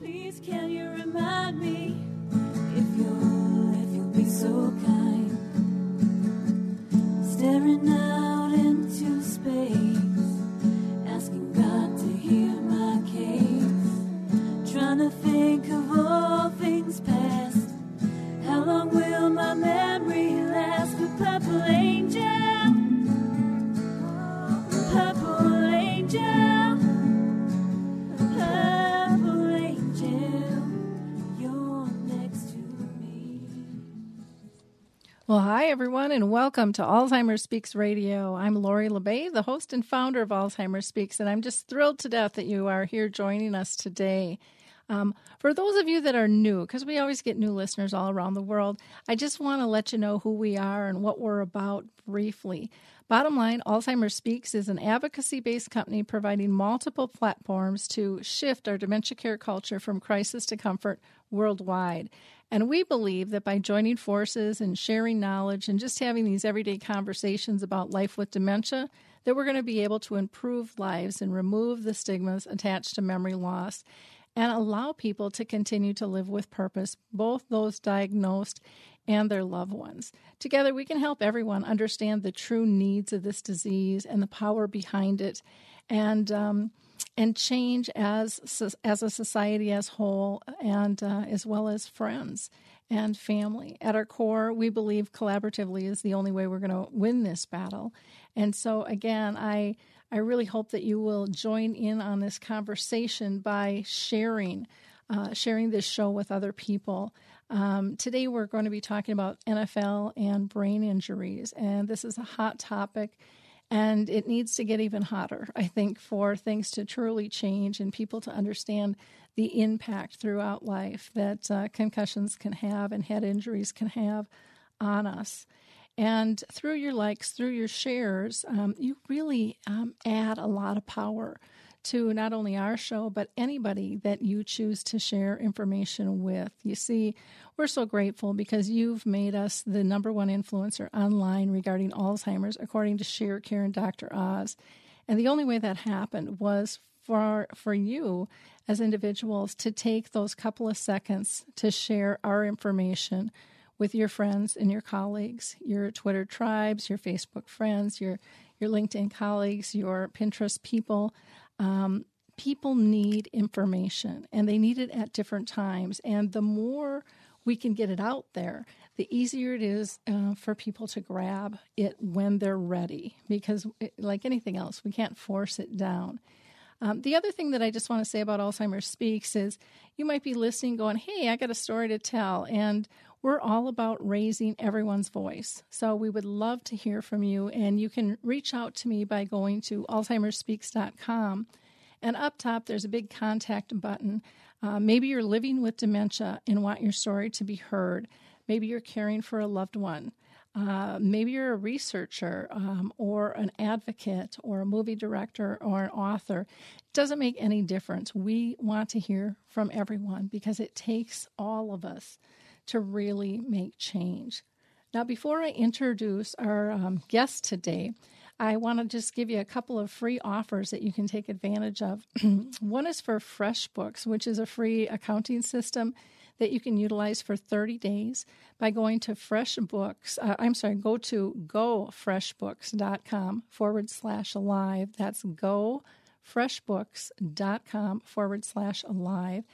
Please can you remind me if you'll if you'll be so kind? Staring out Well, hi, everyone, and welcome to Alzheimer's Speaks Radio. I'm Lori La Bey, the host and founder of Alzheimer's Speaks, and I'm just thrilled to death that you are here joining us today. Um, for those of you that are new, because we always get new listeners all around the world, I just want to let you know who we are and what we're about briefly. Bottom line, Alzheimer's Speaks is an advocacy based company providing multiple platforms to shift our dementia care culture from crisis to comfort worldwide. And we believe that by joining forces and sharing knowledge and just having these everyday conversations about life with dementia, that we're going to be able to improve lives and remove the stigmas attached to memory loss and allow people to continue to live with purpose, both those diagnosed and their loved ones. Together, we can help everyone understand the true needs of this disease and the power behind it, and um, and change as as a society as whole, and uh, as well as friends and family. At our core, we believe collaboratively is the only way we're going to win this battle. And so, again, I I really hope that you will join in on this conversation by sharing uh, sharing this show with other people. Um, today, we're going to be talking about NFL and brain injuries, and this is a hot topic. And it needs to get even hotter, I think, for things to truly change and people to understand the impact throughout life that uh, concussions can have and head injuries can have on us. And through your likes, through your shares, um, you really um, add a lot of power to not only our show, but anybody that you choose to share information with. You see, we're so grateful because you've made us the number one influencer online regarding Alzheimer's, according to Sharecare and Dr. Oz. And the only way that happened was for for you as individuals to take those couple of seconds to share our information with your friends and your colleagues, your Twitter tribes, your Facebook friends, your your LinkedIn colleagues, your Pinterest people. Um, people need information and they need it at different times. And the more we can get it out there, the easier it is uh, for people to grab it when they're ready. Because, it, like anything else, we can't force it down. Um, the other thing that I just want to say about Alzheimer's Speaks is you might be listening going, hey, I got a story to tell. And we're all about raising everyone's voice. So we would love to hear from you. And you can reach out to me by going to alzheimersspeaks.com. And up top, there's a big contact button. Uh, maybe you're living with dementia and want your story to be heard. Maybe you're caring for a loved one. Uh, maybe you're a researcher um, or an advocate or a movie director or an author. It doesn't make any difference. We want to hear from everyone because it takes all of us to really make change. Now, before I introduce our um, guest today, I want to just give you a couple of free offers that you can take advantage of. One is for FreshBooks, which is a free accounting system that you can utilize for 30 days by going to FreshBooks. Uh, I'm sorry, go to gofreshbooks.com forward slash alive. That's gofreshbooks.com forward slash alive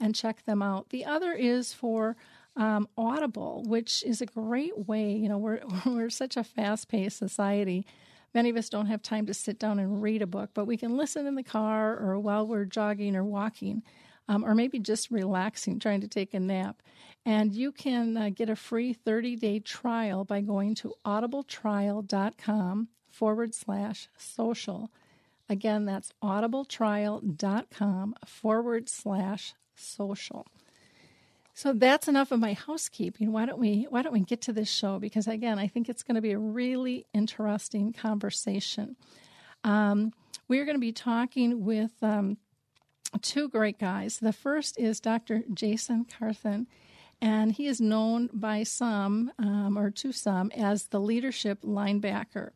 and check them out. The other is for um, Audible, which is a great way. You know, we're, we're such a fast paced society. Many of us don't have time to sit down and read a book, but we can listen in the car or while we're jogging or walking um, or maybe just relaxing, trying to take a nap. And you can uh, get a free 30 day trial by going to audibletrial.com forward slash social. Again, that's audibletrial.com forward slash social. So that's enough of my housekeeping. Why don't we why don't we get to this show? Because again, I think it's going to be a really interesting conversation. Um, we're going to be talking with um, two great guys. The first is Dr. Jason Carthen, and he is known by some, um, or to some, as the leadership linebacker,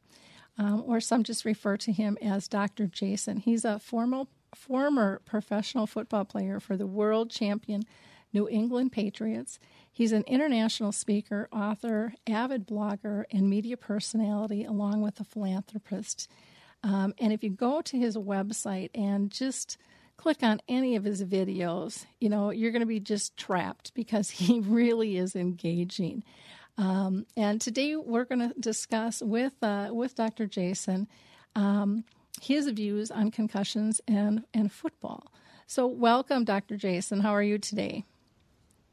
um, or some just refer to him as Dr. Jason. He's a former former professional football player for the world champion New England Patriots. He's an international speaker, author, avid blogger, and media personality, along with a philanthropist. Um, and if you go to his website and just click on any of his videos, you know, you're going to be just trapped because he really is engaging. Um, and today we're going to discuss with uh, with Dr. Jason um, his views on concussions and and football. So, welcome, Dr. Jason. How are you today?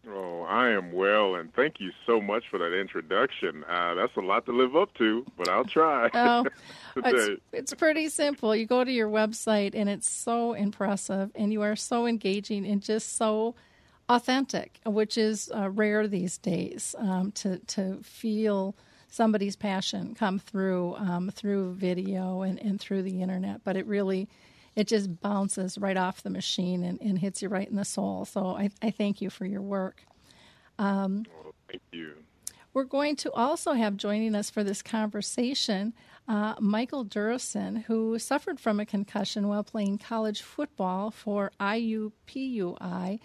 Oh, I am well, and thank you so much for that introduction. Uh, that's a lot to live up to, but I'll try. oh, it's, it's pretty simple. You go to your website, and it's so impressive, and you are so engaging and just so authentic, which is uh, rare these days um, to to feel somebody's passion come through um, through video and, and through the internet. But it really it just bounces right off the machine and, and hits you right in the soul. So I, I thank you for your work. Um, oh, thank you. We're going to also have joining us for this conversation uh, Michael Duerson, who suffered from a concussion while playing college football for IUPUI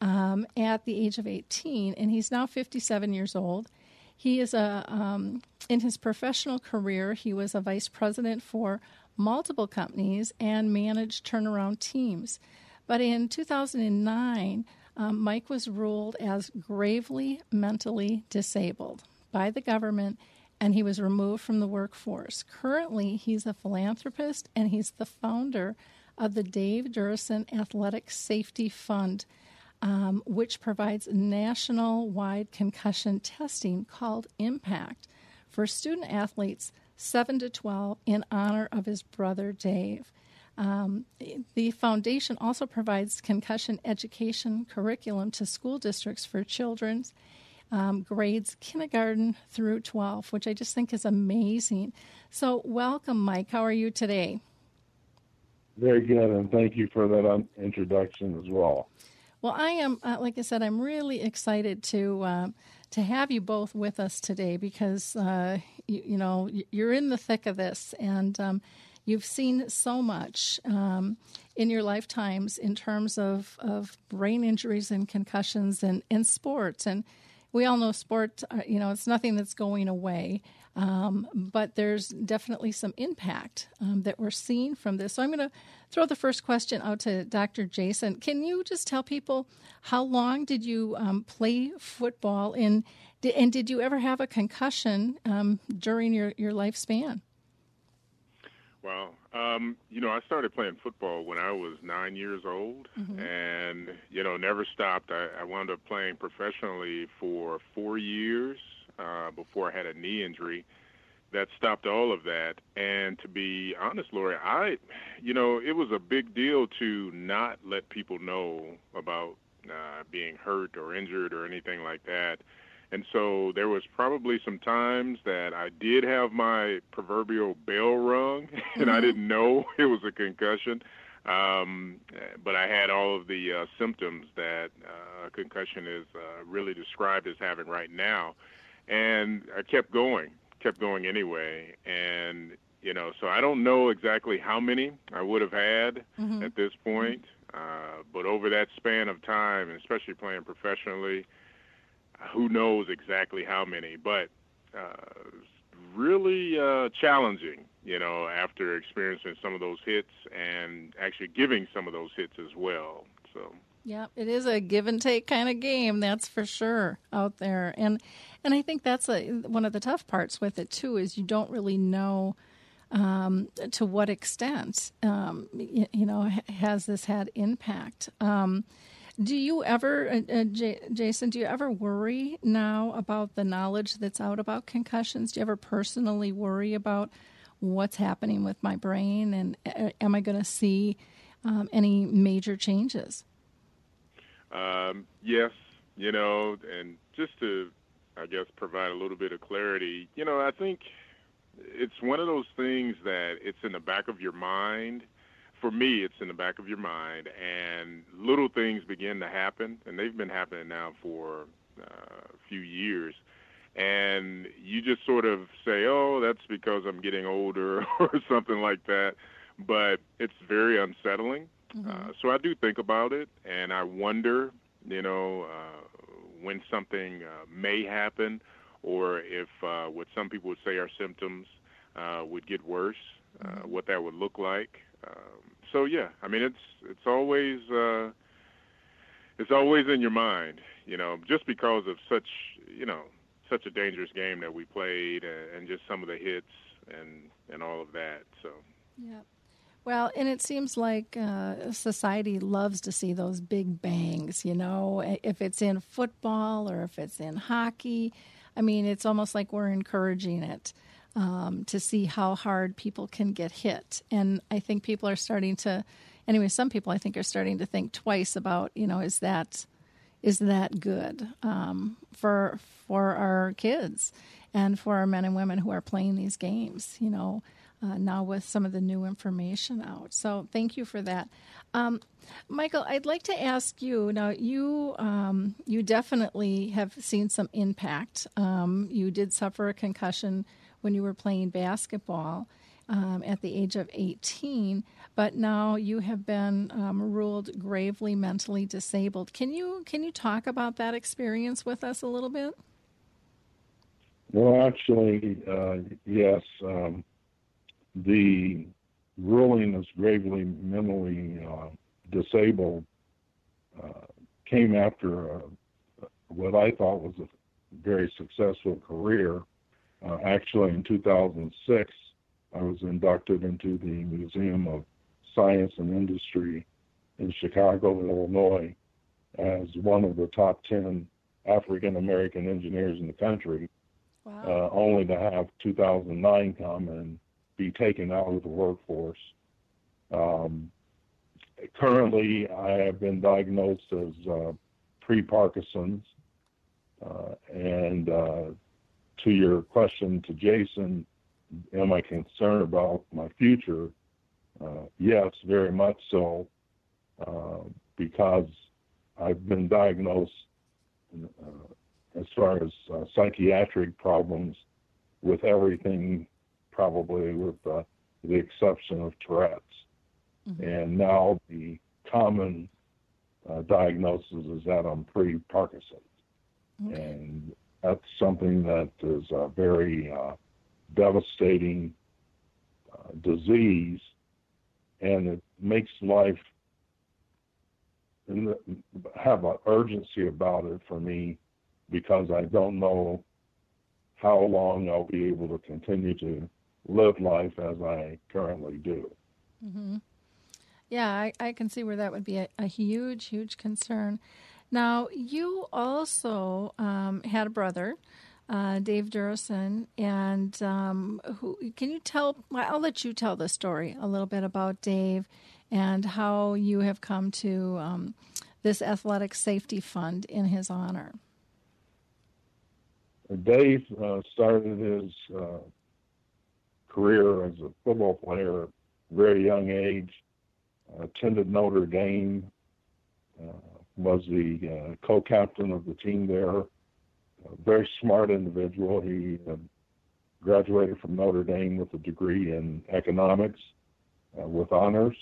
um, at the age of 18, and he's now 57 years old. He is a um, in his professional career, he was a vice president for multiple companies and managed turnaround teams. But in 2009, um, Mike was ruled as gravely mentally disabled by the government and he was removed from the workforce. Currently, he's a philanthropist and he's the founder of the Dave Duerson Athletic Safety Fund, um, which provides national wide concussion testing called ImPACT for student athletes 7 to 12 in honor of his brother Dave. Um, the foundation also provides concussion education curriculum to school districts for children's um, grades kindergarten through 12, which I just think is amazing. So, welcome, Mike. How are you today? Very good, and thank you for that um, introduction as well. Well, I am, uh, like I said, I'm really excited to uh, to have you both with us today because uh, you, you, know you're in the thick of this and um, you've seen so much um, in your lifetimes in terms of, of brain injuries and concussions and, and sports. And we all know sport uh, you know it's nothing that's going away um, but there's definitely some impact um, that we're seeing from this. So I'm going to throw the first question out to Dr. Jason. Can you just tell people how long did you um, play football and, and did you ever have a concussion um, during your, your lifespan? Well, um, you know, I started playing football when I was nine years old, mm-hmm. and you know, never stopped. I, I wound up playing professionally for four years, uh, before I had a knee injury that stopped all of that. And to be honest, Lori, I, you know, it was a big deal to not let people know about uh, being hurt or injured or anything like that. And so there was probably some times that I did have my proverbial bell rung, and mm-hmm. I didn't know it was a concussion. Um, but I had all of the uh, symptoms that uh, a concussion is uh, really described as having right now and I kept going, kept going anyway, and you know, so I don't know exactly how many I would have had mm-hmm. at this point, uh, but over that span of time, and especially playing professionally, who knows exactly how many, but uh, really uh, challenging, you know, after experiencing some of those hits and actually giving some of those hits as well. So. Yeah, it is a give and take kind of game, that's for sure out there. And and I think that's a, one of the tough parts with it too is you don't really know um, to what extent um, you, you, know has this had impact. Um, do you ever, uh, uh, J- Jason? Do you ever worry now about the knowledge that's out about concussions? Do you ever personally worry about what's happening with my brain, and uh, am I going to see um, any major changes? Um, yes, you know, and just to, I guess, provide a little bit of clarity, you know, I think it's one of those things that it's in the back of your mind. For me, it's in the back of your mind, and little things begin to happen, and they've been happening now for uh, a few years. And you just sort of say, oh, that's because I'm getting older or something like that. But it's very unsettling Mm-hmm. Uh, so I do think about it, and I wonder, you know, uh, when something uh, may happen, or if uh, what some people would say are symptoms uh, would get worse, uh, mm-hmm. what that would look like. Um, so yeah, I mean, it's it's always uh, it's always in your mind, you know, just because of such, you know, such a dangerous game that we played, and, and just some of the hits and and all of that. So yeah. Well, and it seems like uh, society loves to see those big bangs, you know, if it's in football or if it's in hockey. I mean, it's almost like we're encouraging it um, to see how hard people can get hit. And I think people are starting to, anyway, some people I think are starting to think twice about, you know, is that is that good um, for for our kids and for our men and women who are playing these games? You know, uh, now with some of the new information out. So thank you for that. Um, Michael, I'd like to ask you now. You um, you definitely have seen some impact. Um, you did suffer a concussion when you were playing basketball um, at the age of 18, but now you have been um, ruled gravely mentally disabled. Can you can you talk about that experience with us a little bit? Well, actually, uh, yes. Um, the ruling as gravely mentally uh, disabled uh, came after uh, what I thought was a very successful career. Uh, actually, in 2006, I was inducted into the Museum of Science and Industry in Chicago, Illinois, as one of the top 10 African American engineers in the country, wow. uh, only to have 2009 come and be taken out of the workforce. Um, currently, I have been diagnosed as uh, pre Parkinson's. Uh, and uh, to your question to Jason, am I concerned about my future? Uh, yes, very much so, uh, because I've been diagnosed uh, as far as psychiatric problems with everything probably with uh, the exception of Tourette's. Mm-hmm. And now the common uh, diagnosis is that I'm pre Parkinson's. Okay. And that's something that is a very uh, devastating uh, disease, and it makes life have an urgency about it for me because I don't know how long I'll be able to continue to live life as I currently do. Mm-hmm. Yeah, I, I, can see where that would be a, a huge, huge concern. Now, you also um, had a brother, uh, Dave Duerson, and um, who can you tell? I'll let you tell the story a little bit about Dave and how you have come to um, this athletic safety fund in his honor. Dave uh, started his uh, career as a football player at a very young age. Uh, attended Notre Dame, uh, was the uh, co-captain of the team there. A very smart individual. He graduated from Notre Dame with a degree in economics uh, with honors.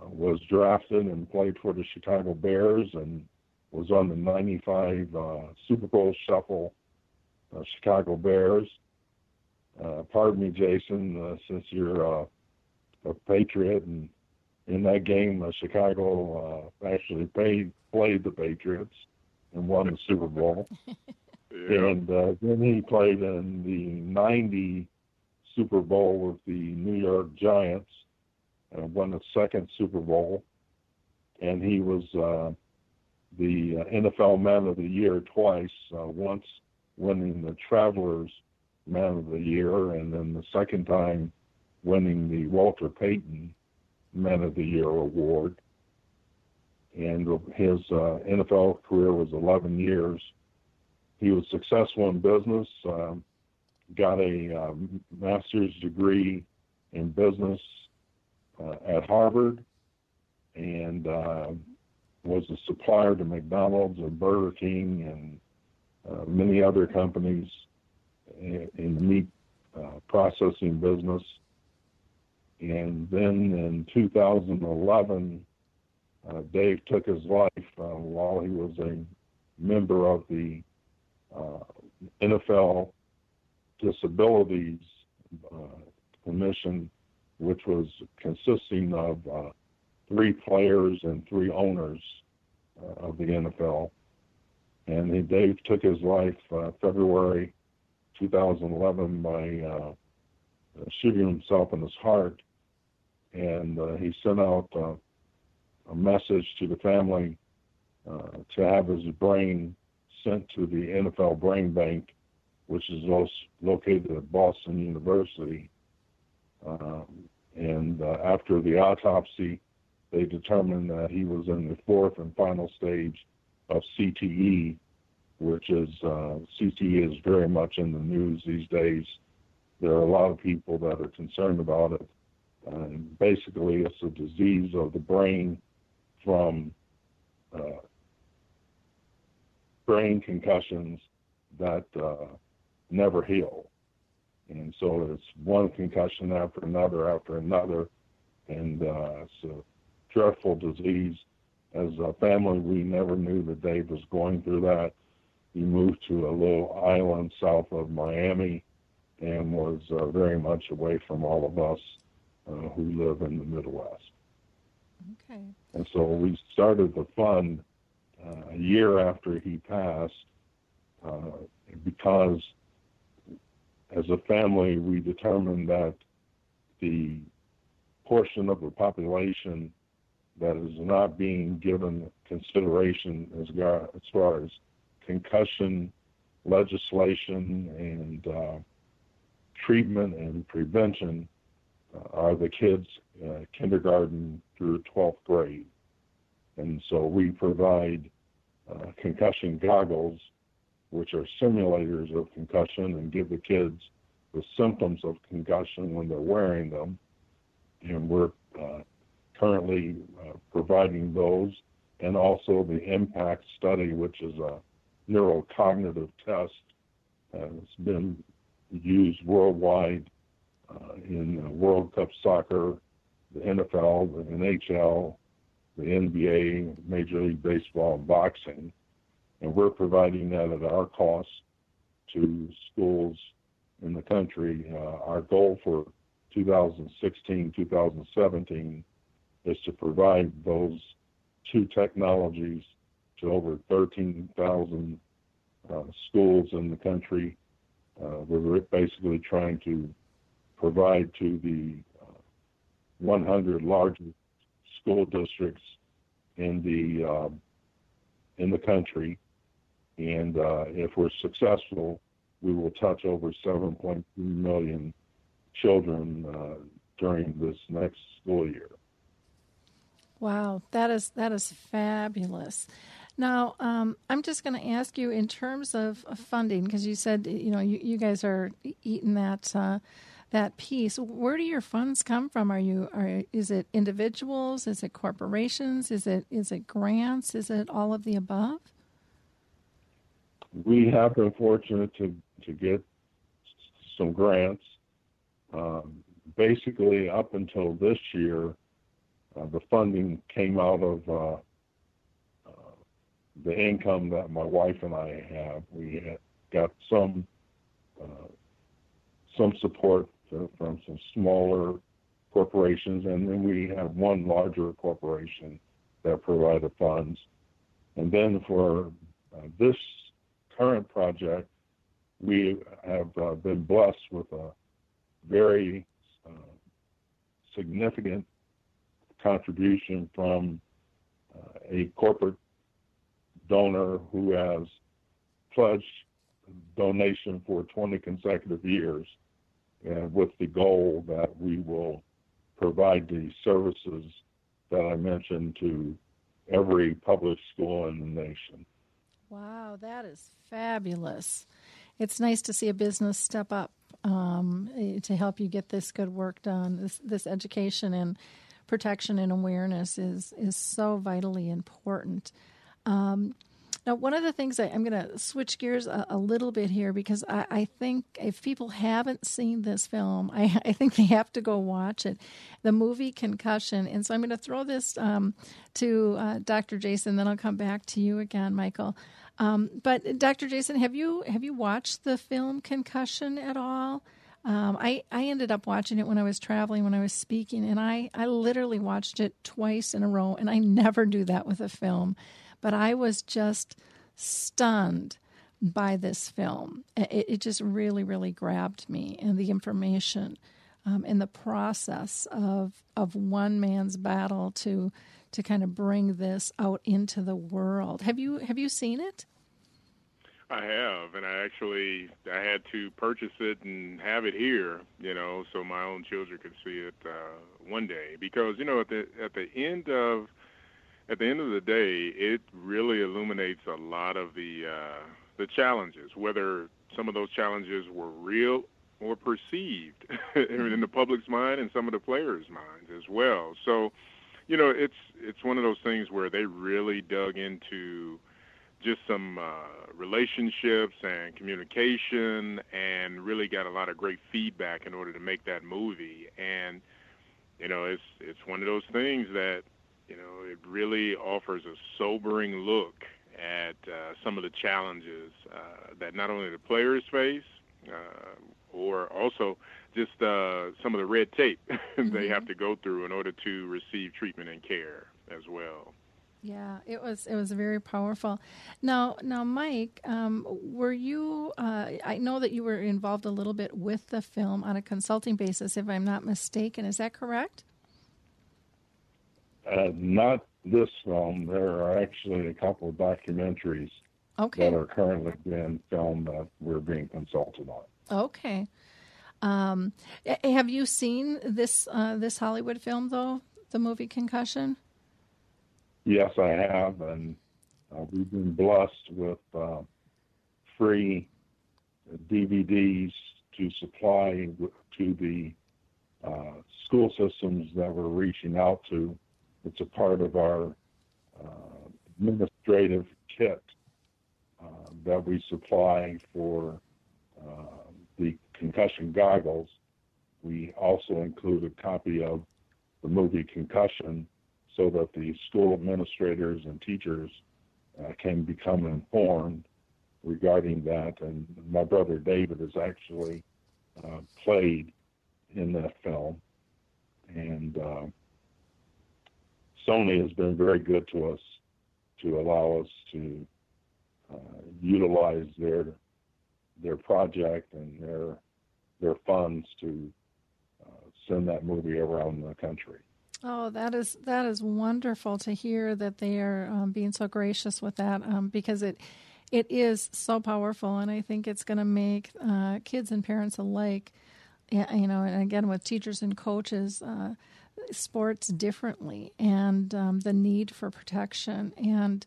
Uh, was drafted and played for the Chicago Bears and was on the 95 uh, Super Bowl shuffle Chicago Bears uh, pardon me, Jason, uh, since you're uh, a Patriot, and in that game, uh, Chicago uh, actually paid, played the Patriots and won the Super Bowl. yeah. And uh, then he played in the '90 Super Bowl with the New York Giants and won the second Super Bowl. And he was uh, the uh, NFL Man of the Year twice, uh, once winning the Travelers Man of the Year, and then the second time winning the Walter Payton Man of the Year award. And his uh, NFL career was 11 years. He was successful in business, um, got a uh, master's degree in business uh, at Harvard, and uh, was a supplier to McDonald's and Burger King and uh, many other companies in the meat uh, processing business. And then in 2011, uh, Dave took his life uh, while he was a member of the uh, NFL Disabilities uh, Commission, which was consisting of uh, three players and three owners of the NFL. And he, Dave took his life February 2011 by shooting himself in his heart. And he sent out a message to the family uh, to have his brain sent to the NFL Brain Bank, which is located at Boston University. Um, and uh, after the autopsy, they determined that he was in the fourth and final stage of CTE, which is uh, CTE is very much in the news these days. There are a lot of people that are concerned about it. Uh, basically, it's a disease of the brain from uh, brain concussions that uh, never heal. And so it's one concussion after another after another. And uh, it's a dreadful disease. As a family, we never knew that Dave was going through that. He moved to a little island south of Miami and was uh, very much away from all of us uh, who live in the Midwest. Okay. And so we started the fund uh, a year after he passed uh, because as a family we determined that the portion of the population that is not being given consideration as, as far as concussion legislation and uh, treatment and prevention uh, are the kids uh, kindergarten through 12th grade. And so we provide uh, concussion goggles, which are simulators of concussion, and give the kids the symptoms of concussion when they're wearing them. And we're uh, currently uh, providing those, and also the ImPACT study, which is a neurocognitive test. Uh, it's been used worldwide uh, in World Cup soccer, the NFL, the NHL, the NBA, Major League Baseball, and boxing. And we're providing that at our cost to schools in the country. Uh, our goal for 2016 2017 is to provide those two technologies to over 13,000 uh, schools in the country. Uh, we're basically trying to provide to the uh, 100 largest school districts in the uh, in the country, and uh, if we're successful, we will touch over 7.2 million children during this next school year. Wow, that is that is fabulous. Now, um, I'm just going to ask you in terms of, funding, because you said you know you, you guys are eating that uh, that piece. Where do your funds come from? Are you are is it individuals? Is it corporations? Is it is it grants? Is it all of the above? We have been fortunate to to get some grants. Um, basically, up until this year, uh, the funding came out of uh, the income that my wife and I have. We got some uh, some support from some smaller corporations, and then we have one larger corporation that provided funds. And then for uh, this current project, we have uh, been blessed with a very uh, significant contribution from uh, a corporate donor who has pledged donation for 20 consecutive years and with the goal that we will provide the services that I mentioned to every public school in the nation. Wow, that is fabulous. It's nice to see a business step up um, to help you get this good work done. This, this education and protection and awareness is, is so vitally important. Um, Now, one of the things I, am going to switch gears a, a, little bit here because I, I, think if people haven't seen this film, I, I, think they have to go watch it. The movie Concussion. And so I'm going to throw this um, to uh, Dr. Jason, then I'll come back to you again, Michael. Um, but Dr. Jason, have you have you watched the film Concussion at all? Um, I I ended up watching it when I was traveling, when I was speaking, and I I literally watched it twice in a row, and I never do that with a film, but I was just stunned by this film. It, it just really really grabbed me, and the information, um, and the process of of one man's battle to to kind of bring this out into the world. Have you have you seen it? I have, and I actually I had to purchase it and have it here, you know, so my own children could see it uh, one day. Because you know, at the at the end of at the end of the day, it really illuminates a lot of the uh, the challenges, whether some of those challenges were real or perceived in the public's mind and some of the players' minds as well. So you know, it's it's one of those things where they really dug into just some uh, relationships and communication, and really got a lot of great feedback in order to make that movie. And you know, it's it's one of those things that you know it really offers a sobering look at uh, some of the challenges uh, that not only the players face, uh, or also just uh, some of the red tape mm-hmm. they have to go through in order to receive treatment and care as well. Yeah, it was it was very powerful. Now, now, Mike, um, were you? Uh, I know that you were involved a little bit with the film on a consulting basis, if I'm not mistaken. Is that correct? Uh, not this film. There are actually a couple of documentaries okay. that are currently being filmed that we're being consulted on. Okay. Um, have you seen this uh, this Hollywood film though, the movie Concussion? Yes, I have, and uh, we've been blessed with uh, free DVDs to supply to the uh, school systems that we're reaching out to. It's a part of our uh, administrative kit uh, that we supply for the concussion goggles, we also include a copy of the movie Concussion so that the school administrators and teachers uh, can become informed regarding that. And my brother David has actually uh, played in that film. And uh, Sony has been very good to us to allow us to uh, utilize their their project and their their funds to uh, send that movie around the country. Oh, that is that is wonderful to hear that they are um, being so gracious with that um, because it it is so powerful, and I think it's going to make uh, kids and parents alike, you know, and again with teachers and coaches, uh, sports differently, and um, the need for protection and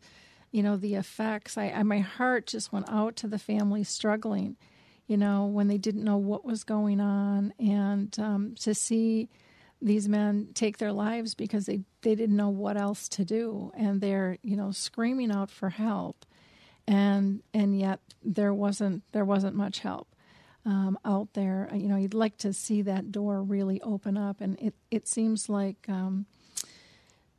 you know the effects. I, I, my heart just went out to the family struggling you know when they didn't know what was going on and um, to see these men take their lives because they, they didn't know what else to do and they're you know screaming out for help and and yet there wasn't there wasn't much help um, out there you know you'd like to see that door really open up and it, it seems like um,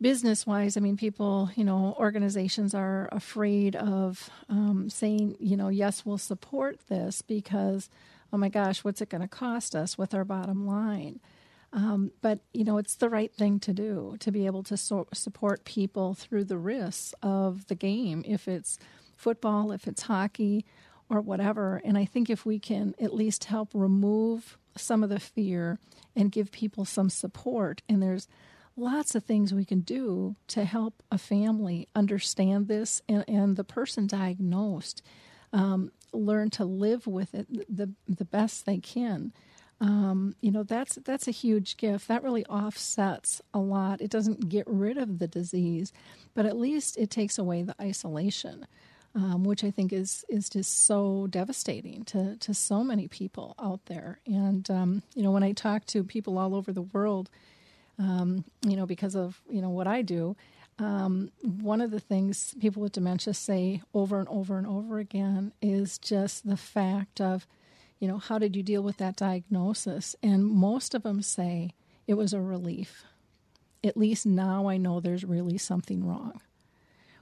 business wise, I mean, people, you know, organizations are afraid of um, saying, you know, yes, we'll support this because, oh my gosh, what's it going to cost us with our bottom line? Um, but, you know, it's the right thing to do to be able to so- support people through the risks of the game, if it's football, if it's hockey, or whatever. And I think if we can at least help remove some of the fear and give people some support, and there's lots of things we can do to help a family understand this and, and the person diagnosed um, learn to live with it the, the best they can. Um, you know that's that's a huge gift that really offsets a lot it doesn't get rid of the disease but at least it takes away the isolation um, which I think is is just so devastating to to so many people out there. And um, you know, when I talk to people all over the world, um, you know, because of you know what I do. um, one of the things people with dementia say over and over and over again is just the fact of, you know, how did you deal with that diagnosis? And most of them say it was a relief. At least now I know there's really something wrong.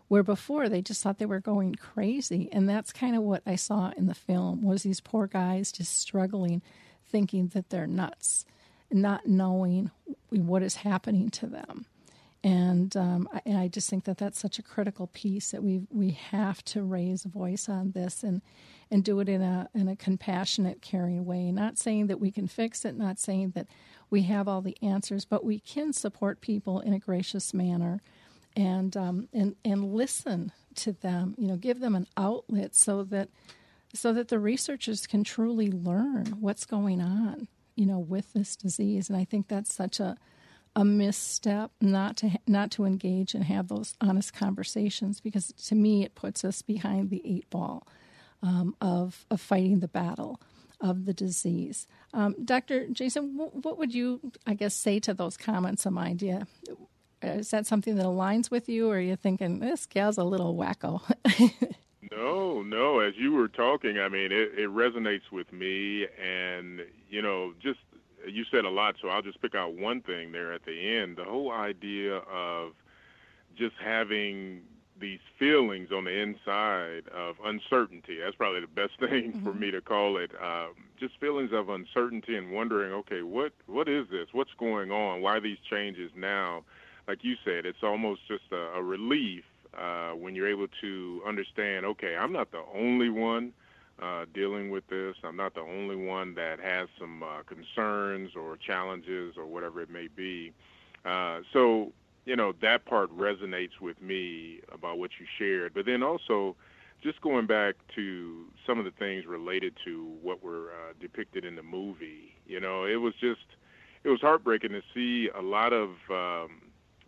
Where before they just thought they were going crazy, and that's kind of what I saw in the film was these poor guys just struggling, thinking that they're nuts, not knowing what is happening to them and um, I, I, just think that that's such a critical piece that we we have to raise a voice on this and and do it in a in a compassionate, caring way. Not saying that we can fix it, not saying that we have all the answers, but we can support people in a gracious manner, and um, and and listen to them. You know, give them an outlet so that so that the researchers can truly learn what's going on. You know, with this disease, and I think that's such a a misstep not to not to engage and have those honest conversations because to me it puts us behind the eight ball um, of of fighting the battle of the disease. Um, Dr. Jason, what, would you, I guess, say to those comments of mine? Is that something that aligns with you, or are you thinking this gal's a little wacko? no, no. As you were talking, I mean, it, it resonates with me, and you know, just you said a lot, so I'll just pick out one thing there at the end. The whole idea of just having these feelings on the inside of uncertainty. That's probably the best thing mm-hmm. for me to call it. Um, just feelings of uncertainty and wondering, okay, what what is this? What's going on? Why these changes now? Like you said, it's almost just a, a relief uh, when you're able to understand. Okay, I'm not the only one uh, dealing with this. I'm not the only one that has some uh, concerns or challenges or whatever it may be. Uh, so, you know, that part resonates with me about what you shared. But then also, just going back to some of the things related to what were uh, depicted in the movie, you know, it was just, it was heartbreaking to see a lot of um,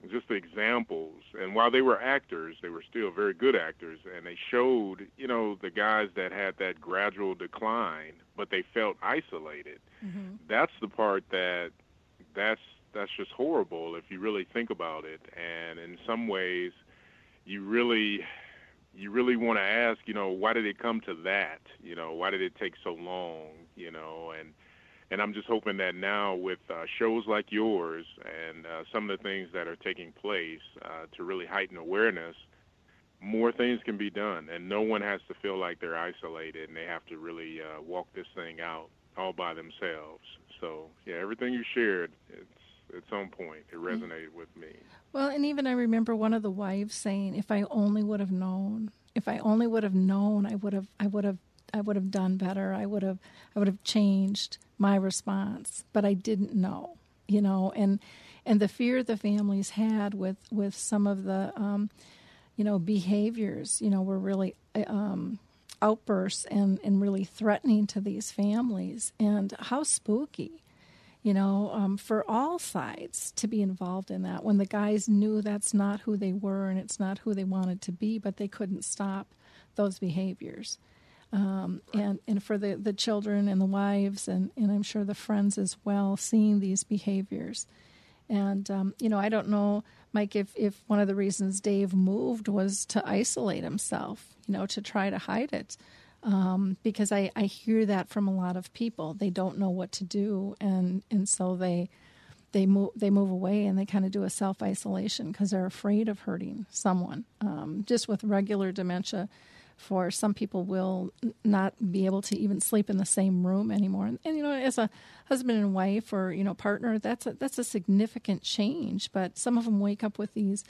just the examples. And while they were actors, they were still very good actors, and they showed, you know, the guys that had that gradual decline, but they felt isolated. Mm-hmm. That's the part that that's that's just horrible if you really think about it. And in some ways, you really you really want to ask, you know, why did it come to that? You know, why did it take so long? You know, and and I'm just hoping that now with uh, shows like yours and uh, some of the things that are taking place uh, to really heighten awareness, more things can be done, and no one has to feel like they're isolated and they have to really uh, walk this thing out all by themselves. So yeah, everything you shared, it's it's on point. It mm-hmm. resonated with me. Well, and even I remember one of the wives saying, "If I only would have known, if I only would have known, I would have, I would have, I would have done better. I would have, I would have changed." My response, but I didn't know, you know, and and the fear the families had with with some of the, um, you know, behaviors, you know, were really um, outbursts and and really threatening to these families, and how spooky. You know, um, for all sides to be involved in that when the guys knew that's not who they were and it's not who they wanted to be, but they couldn't stop those behaviors um, and and for the, the children and the wives and, and I'm sure the friends as well seeing these behaviors. And um, you know, I don't know, Mike, if, if one of the reasons Dave moved was to isolate himself, you know, to try to hide it. Um, because I, I hear that from a lot of people. They don't know what to do and, and so they they move they move away and they kind of do a self isolation because they're afraid of hurting someone. Um, just with regular dementia, for some people will not be able to even sleep in the same room anymore. And, and, you know, as a husband and wife or you know partner, that's a, that's a significant change. But some of them wake up with these,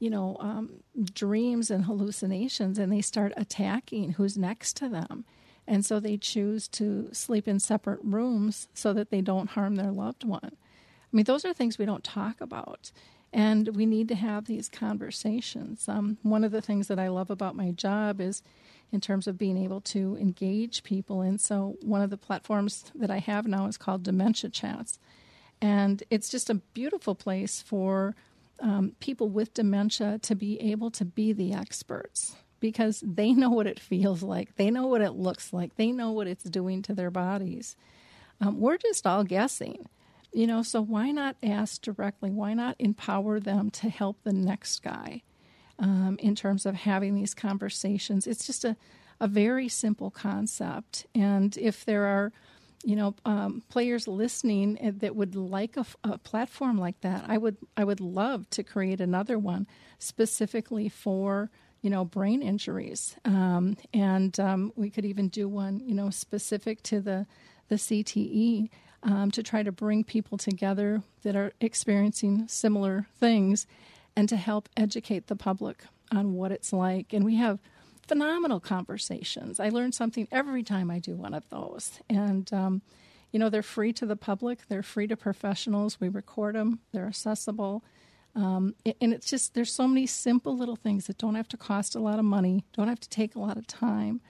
you know, um, dreams and hallucinations, and they start attacking who's next to them. And so they choose to sleep in separate rooms so that they don't harm their loved one. I mean, those are things we don't talk about. And we need to have these conversations. Um, one of the things that I love about my job is in terms of being able to engage people. And so one of the platforms that I have now is called Dementia Chats. And it's just a beautiful place for um, people with dementia to be able to be the experts because they know what it feels like, they know what it looks like, they know what it's doing to their bodies. Um, we're just all guessing You know, so why not ask directly? Why not empower them to help the next guy um, in terms of having these conversations? It's just a, a very simple concept. And if there are, you know, um, players listening that would like a, a, platform like that, I would I would love to create another one specifically for you know brain injuries, um, and um, we could even do one you know specific to the the CTE um, to try to bring people together that are experiencing similar things and to help educate the public on what it's like. And we have phenomenal conversations. I learn something every time I do one of those. And, um, you know, they're free to the public, they're free to professionals. We record them, they're accessible. Um, and it's just, there's so many simple little things that don't have to cost a lot of money, don't have to take a lot of time,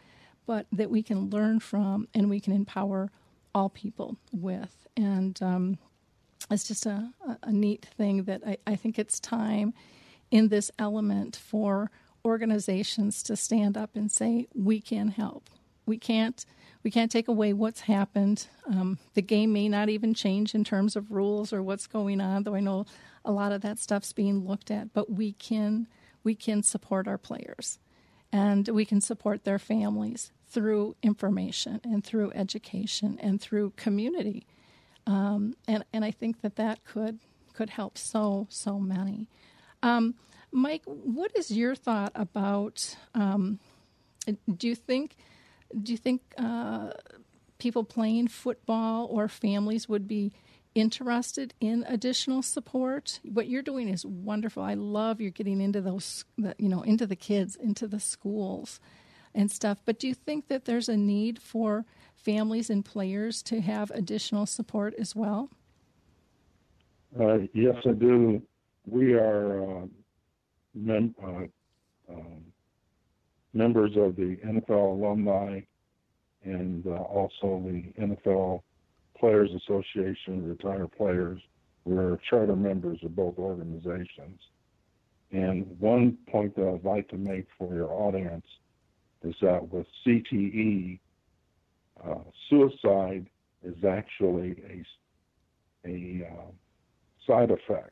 but that we can learn from and we can empower all people with. And um, it's just a, a, neat thing that I, I think it's time in this element for organizations to stand up and say we can help. We can't we can't take away what's happened. Um, the game may not even change in terms of rules or what's going on, though I know a lot of that stuff's being looked at. But we can we can support our players, and we can support their families through information and through education and through community. Um, and, and I think that that could, could help so, so many. Um, Mike, what is your thought about? Um, do you think do you think uh, people playing football or families would be interested in additional support? What you're doing is wonderful. I love you're getting into those, you know, into the kids, into the schools, and stuff. But do you think that there's a need for families and players to have additional support as well? Uh, yes, I do. We are uh, mem- uh, um, members of the NFL alumni and uh, also the NFL Players Association, retired players. We're charter members of both organizations. And one point that I'd like to make for your audience is that with CTE, uh, suicide is actually a, a uh, side effect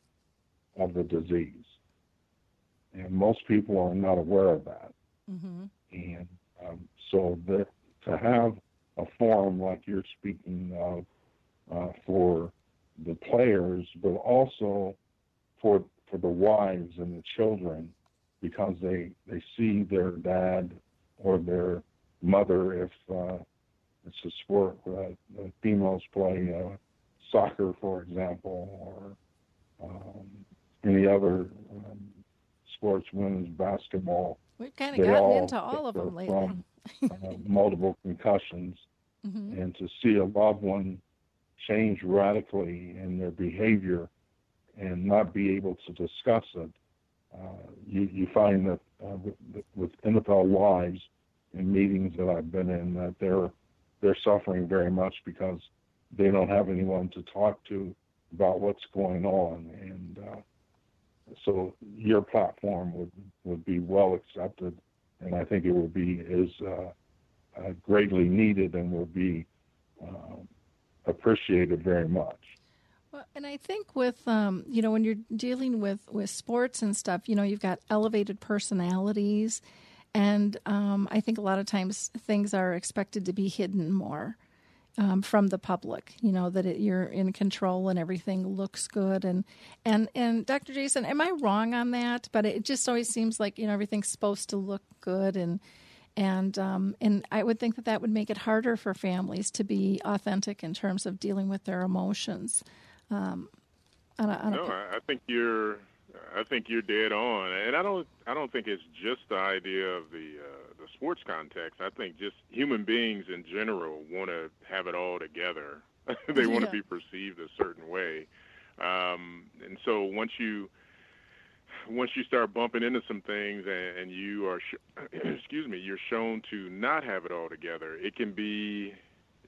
of the disease. And most people are not aware of that. Mm-hmm. And um, so that, to have a forum like you're speaking of uh, for the players, but also for for the wives and the children, because they they see their dad or their mother if uh, it's a sport that the females play uh, soccer, for example, or um, any other um, sports, women's basketball. We've kind of gotten into all of them lately. From, uh, multiple concussions, mm-hmm. and to see a loved one change radically in their behavior and not be able to discuss it uh, you, you find that uh, with, with NFL wives in meetings that I've been in that they're they're suffering very much because they don't have anyone to talk to about what's going on, and uh, so your platform would would be well accepted, and I think it would be is uh, uh, greatly needed and will be um, appreciated very much. And I think with um, you know when you're dealing with with sports and stuff, you know you've got elevated personalities, and um, I think a lot of times things are expected to be hidden more. Um, from the public, you know that it, you're in control and everything looks good, and and and Dr. Jason, am I wrong on that? But it just always seems like you know everything's supposed to look good, and and um, and I would think that that would make it harder for families to be authentic in terms of dealing with their emotions. Um, on a, on no, I think you're. I think you're dead on, and I don't. I don't think it's just the idea of the uh, the sports context. I think just human beings in general want to have it all together. they yeah. want to be perceived a certain way, um, and so once you once you start bumping into some things and, and you are sh- excuse me you're shown to not have it all together it can be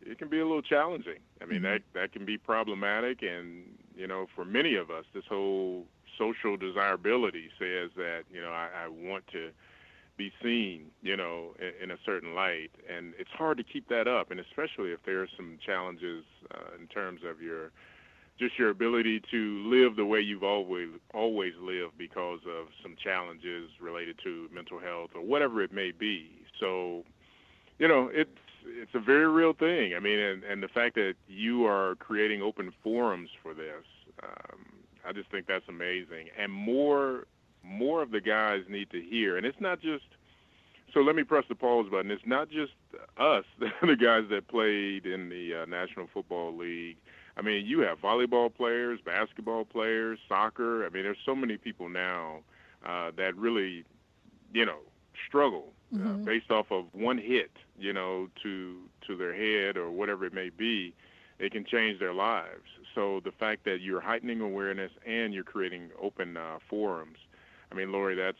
it can be a little challenging. I mean, mm-hmm. that that can be problematic, and you know, for many of us, this whole social desirability says that you know I, I want to be seen, you know, in, in a certain light, and it's hard to keep that up, and especially if there are some challenges uh, in terms of your just your ability to live the way you've always always lived because of some challenges related to mental health or whatever it may be. So, you know, it's it's a very real thing. I mean, and, and the fact that you are creating open forums for this, um, I just think that's amazing. And more more of the guys need to hear. And it's not just so let me press the pause button. It's not just us, the guys that played in the uh, National Football League. I mean, you have volleyball players, basketball players, soccer. I mean, there's so many people now uh, that really, you know, struggle mm-hmm. uh, based off of one hit, you know, to to their head or whatever it may be. It can change their lives. So the fact that you're heightening awareness and you're creating open uh, forums, I mean, Lori, that's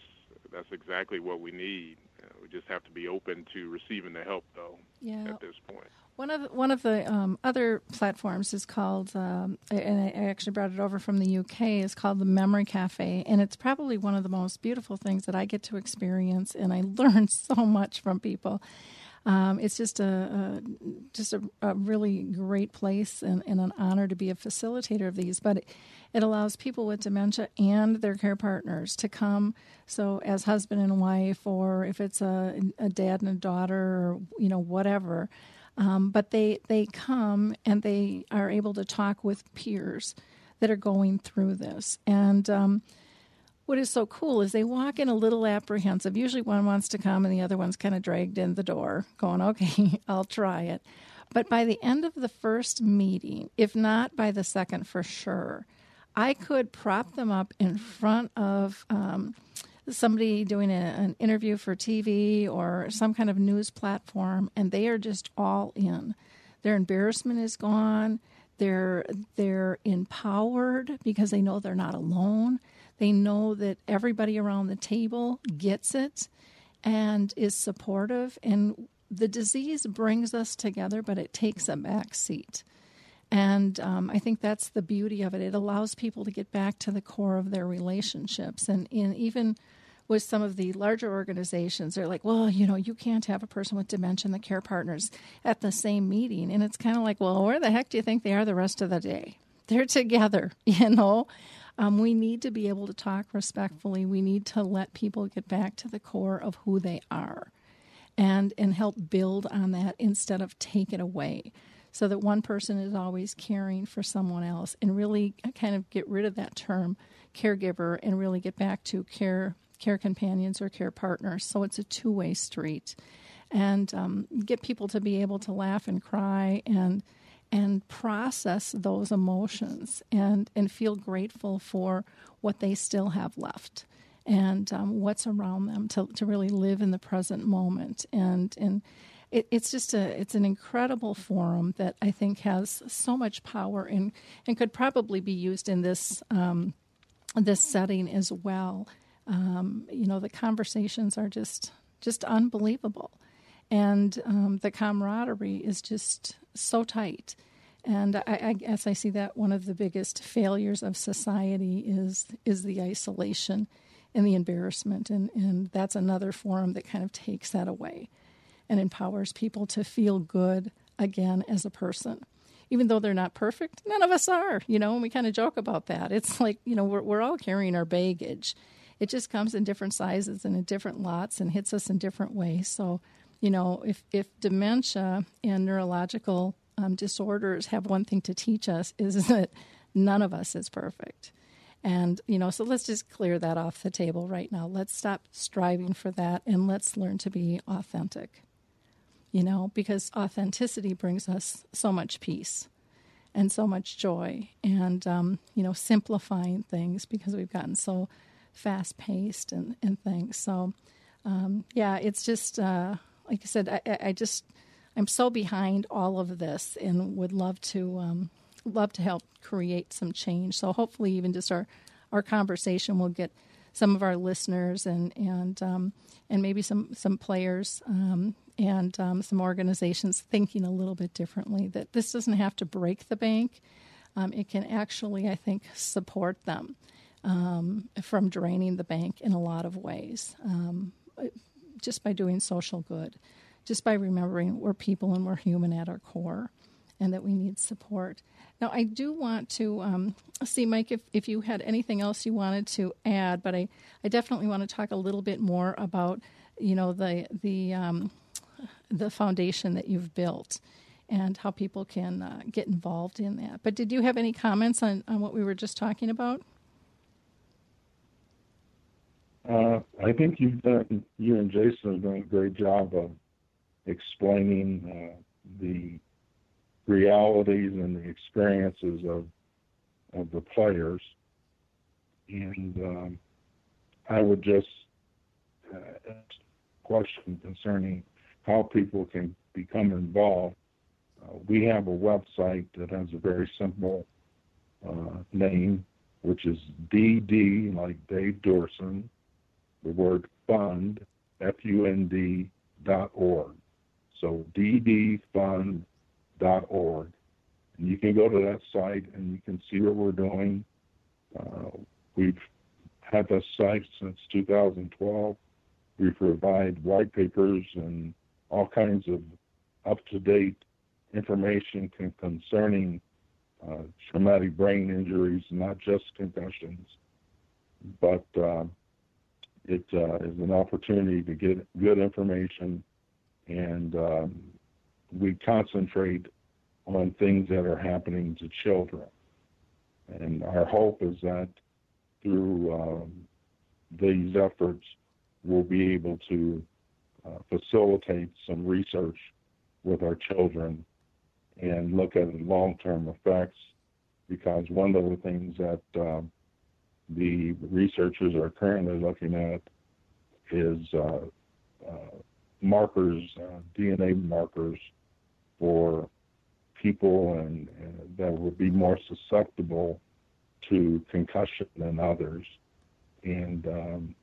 that's exactly what we need. Uh, we just have to be open to receiving the help, though. Yeah. At this point. One of one of the um, other platforms is called, um, and I actually brought it over from the UK. is called the Memory Cafe, and it's probably one of the most beautiful things that I get to experience, and I learn so much from people. Um, it's just a, a just a, a, really great place and, and, an honor to be a facilitator of these. But it, it, allows people with dementia and their care partners to come. So as husband and wife, or if it's a, a dad and a daughter, or you know whatever. Um, but they they come and they are able to talk with peers that are going through this and. Um, what is so cool is they walk in a little apprehensive. Usually one wants to come and the other one's kind of dragged in the door, going, okay, I'll try it. But by the end of the first meeting, if not by the second for sure, I could prop them up in front of um, somebody doing a, an interview for TV or some kind of news platform, and they are just all in. Their embarrassment is gone. They're they're empowered because they know they're not alone. They know that everybody around the table gets it and is supportive. And the disease brings us together, but it takes a back seat. And um, I think that's the beauty of it. It allows people to get back to the core of their relationships. And, and even with some of the larger organizations, they're like, well, you know, you can't have a person with dementia and the care partners at the same meeting. And it's kind of like, well, where the heck do you think they are the rest of the day? They're together, you know? Um, we need to be able to talk respectfully. We need to let people get back to the core of who they are and, and help build on that instead of take it away so that one person is always caring for someone else and really kind of get rid of that term caregiver and really get back to care care companions or care partners. So it's a two-way street. And um, get people to be able to laugh and cry and and process those emotions and, and feel grateful for what they still have left and um, what's around them to, to really live in the present moment. And and it, it's just a it's an incredible forum that I think has so much power and and could probably be used in this um, this setting as well. Um, you know, the conversations are just just unbelievable and um, the camaraderie is just so tight. And I, I, guess I see that one of the biggest failures of society is is the isolation and the embarrassment, and, and that's another forum that kind of takes that away and empowers people to feel good again as a person. Even though they're not perfect, none of us are, you know, and we kind of joke about that. It's like, you know, we're, we're all carrying our baggage. It just comes in different sizes and in different lots and hits us in different ways. So you know, if, if dementia and neurological um, disorders have one thing to teach us is that none of us is perfect. And, you know, so let's just clear that off the table right now. Let's stop striving for that and let's learn to be authentic, you know, because authenticity brings us so much peace and so much joy and, um, you know, simplifying things because we've gotten so fast paced and, and things. So, um, yeah, it's just, uh, like I said, I, I, just I'm so behind all of this and would love to um, love to help create some change. So hopefully, even just our our conversation will get some of our listeners and and um, and maybe some some players um, and um, some organizations thinking a little bit differently. That this doesn't have to break the bank; um, it can actually, I think, support them um, from draining the bank in a lot of ways just by doing social good, just by remembering we're people and we're human at our core. and that we need support. Now, I do want to um, see, Mike, if, if you had anything else you wanted to add, but I, I definitely want to talk a little bit more about, you know, the the um, the foundation that you've built and how people can uh, get involved in that. But did you have any comments on, on what we were just talking about? Uh, I think you've done, you and Jason have done a great job of explaining uh, the realities and the experiences of of the players. And um, I would just uh, ask a question concerning how people can become involved. Uh, we have a website that has a very simple uh, name, which is DD, like Dave Duerson, the word fund, F-U-N-D dot org. So ddfund.org. And you can go to that site and you can see what we're doing. Uh, we've had this site since 2012. We provide white papers and all kinds of up-to-date information con- concerning uh, traumatic brain injuries, not just concussions, but uh, it uh, is an opportunity to get good information, and um, we concentrate on things that are happening to children. And our hope is that through um, these efforts, we'll be able to uh, facilitate some research with our children and look at long-term effects because one of the things that um, the researchers are currently looking at is uh, uh, markers, uh, DNA markers for people and, and, that would be more susceptible to concussion than others. And um,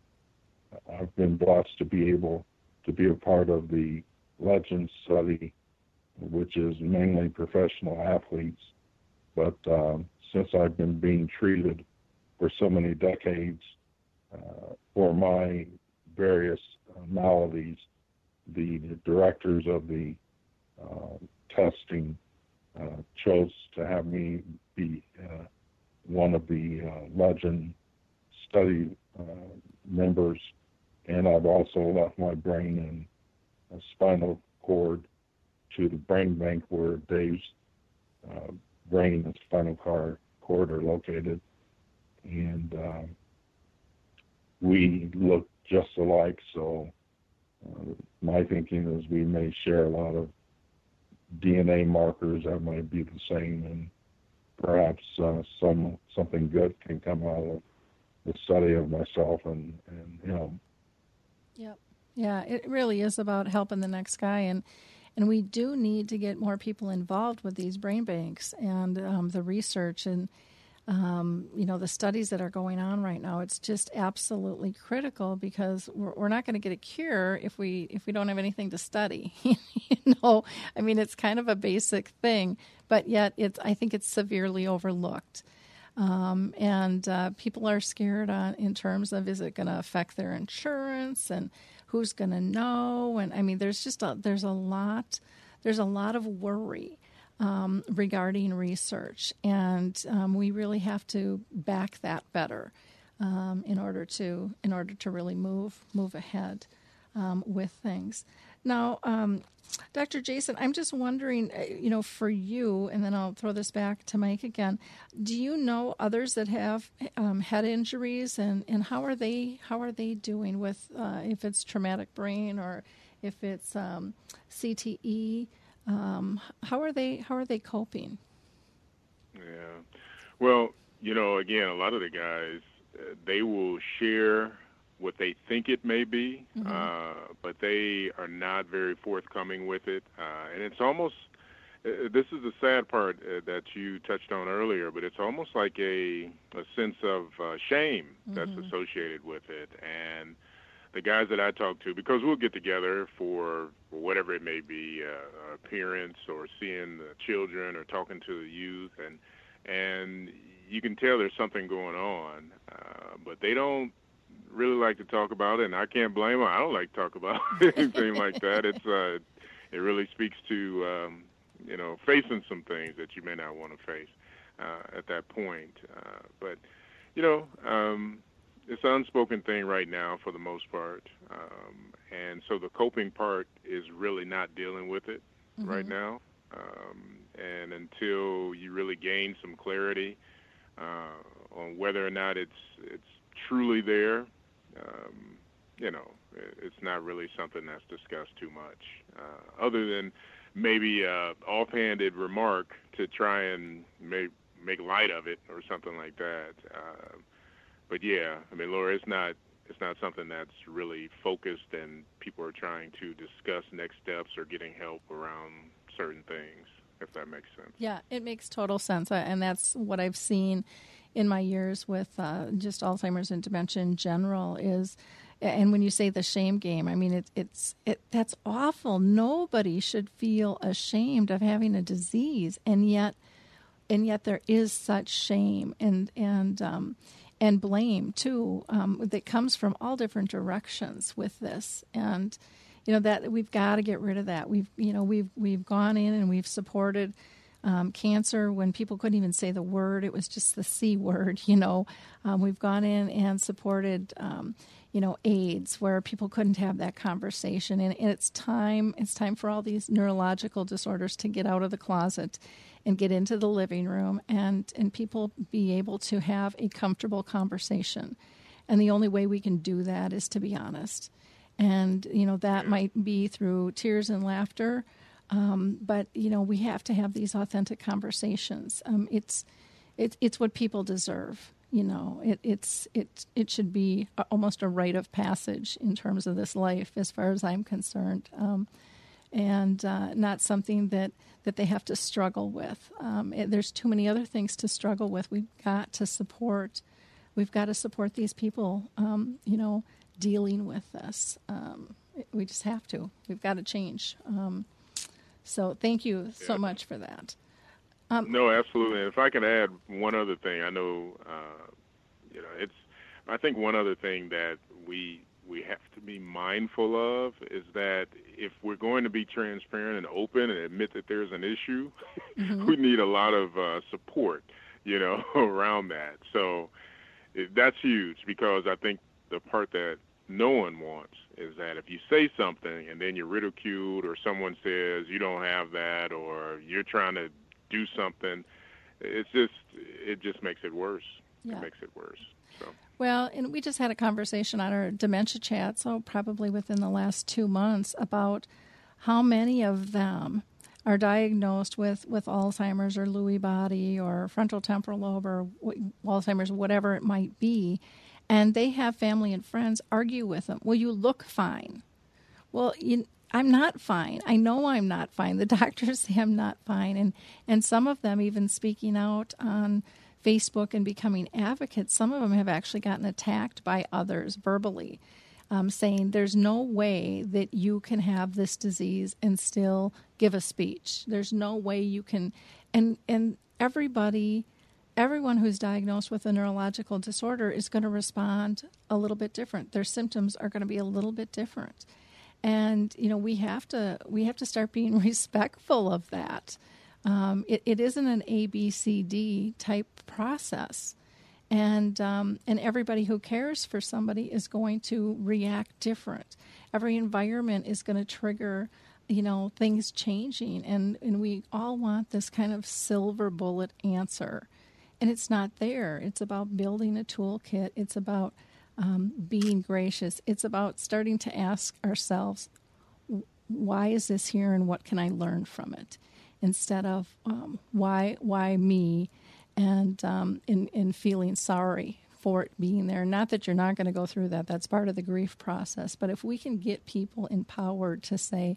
I've been blessed to be able to be a part of the Legend study, which is mainly professional athletes. But um, since I've been being treated for so many decades uh, for my various uh, maladies, the, directors of the uh, testing uh, chose to have me be uh, one of the uh, legend study members, and I've also left my brain and spinal cord to the brain bank where Dave's brain and spinal cord are located and um, we look just alike. So uh, my thinking is we may share a lot of DNA markers that might be the same, and perhaps uh, some something good can come out of the study of myself and and him. Yep. Yeah, it really is about helping the next guy, and and we do need to get more people involved with these brain banks and um, the research and um, you know the studies that are going on right now it's just absolutely critical because we're, we're not going to get a cure if we if we don't have anything to study you know? I mean it's kind of a basic thing but yet it's i think it's severely overlooked. Um, and uh, people are scared on, in terms of is it going to affect their insurance and who's going to know? And i mean there's just a there's a lot there's a lot of worry um, regarding research, and um, we really have to back that better um, in order to in order to really move move ahead um, with things. Now, um, Dr. Jason, I'm just wondering, uh, you know, for you, and then I'll throw this back to Mike again. Do you know others that have um, head injuries, and, and how are they how are they doing with uh, if it's traumatic brain or if it's CTE? Um, how are they? How are they coping? Yeah, well, you know, again, a lot of the guys uh, they will share what they think it may be, mm-hmm. uh, but they are not very forthcoming with it, uh, and it's almost. Uh, this is the sad part uh, that you touched on earlier, but it's almost like a a sense of uh, shame mm-hmm. that's associated with it, and the guys that I talk to, because we'll get together for, whatever it may be, uh, appearance or seeing the children or talking to the youth, and and you can tell there's something going on, uh, but they don't really like to talk about it, and I can't blame them. I don't like to talk about anything like that. It's uh, it really speaks to um, you know, facing some things that you may not want to face uh, at that point. Uh, but you know, um, it's an unspoken thing right now for the most part, um, and so the coping part is really not dealing with it mm-hmm. right now. Um, and until you really gain some clarity uh, on whether or not it's it's truly there, um, you know, it's not really something that's discussed too much, uh, other than maybe a offhanded remark to try and make make light of it or something like that. Uh, but yeah, I mean, Lori, it's not it's not something that's really focused and people are trying to discuss next steps or getting help around certain things if that makes sense. Yeah, it makes total sense, and that's what I've seen in my years with uh, just Alzheimer's and dementia in general. Is and when you say the shame game, I mean it, it's it that's awful. Nobody should feel ashamed of having a disease, and yet and yet there is such shame and and um, and blame too um, that comes from all different directions with this and you know that we've got to get rid of that. We've you know we've we've gone in and we've supported um, cancer when people couldn't even say the word; it was just the c word. You know, um, we've gone in and supported. Um, you know, AIDS, where people couldn't have that conversation, and, and it's time. It's time for all these neurological disorders to get out of the closet and get into the living room, and and people be able to have a comfortable conversation. And the only way we can do that is to be honest. And you know that might be through tears and laughter um, but you know we have to have these authentic conversations. Um, it's it, it's what people deserve you know. It, it's it it should be almost a rite of passage in terms of this life as far as i'm concerned. Um, and uh, not something that that they have to struggle with um, it, there's too many other things to struggle with we've got to support we've got to support these people um, you know dealing with this. Um, we just have to. We've got to change. Um, so thank you so yeah. much for that. Um, no, absolutely. If I can add one other thing, I know, uh, you know, it's. I think one other thing that we we have to be mindful of is that if we're going to be transparent and open and admit that there's an issue, mm-hmm. we need a lot of uh, support, you know, around that. So it, that's huge because I think the part that no one wants is that if you say something and then you're ridiculed or someone says you don't have that or you're trying to do something, it's just it just makes it worse. Yeah. It makes it worse. Well, and we just had a conversation on our dementia chat, so probably within the last two months, about how many of them are diagnosed with, with Alzheimer's or Lewy body or frontal temporal lobe or Alzheimer's, whatever it might be, and they have family and friends argue with them. Well, you look fine. Well, you, I'm not fine. I know I'm not fine. The doctors say I'm not fine, and and some of them even speaking out on Facebook and becoming advocates. Some of them have actually gotten attacked by others verbally, um, saying there's no way that you can have this disease and still give a speech. There's no way you can, and and everybody everyone who's diagnosed with a neurological disorder is going to respond a little bit different. Their symptoms are going to be a little bit different. And you know we have to we have to start being respectful of that. Um, it, it isn't an A B C D type process, and um, and everybody who cares for somebody is going to react different. Every environment is going to trigger you know things changing and and we all want this kind of silver bullet answer and it's not there. It's about building a toolkit. It's about um, being gracious. It's about starting to ask ourselves, why is this here and what can I learn from it? Instead of um, why why me and um, in, in feeling sorry for it being there. Not that you're not going to go through that, that's part of the grief process. But if we can get people empowered to say,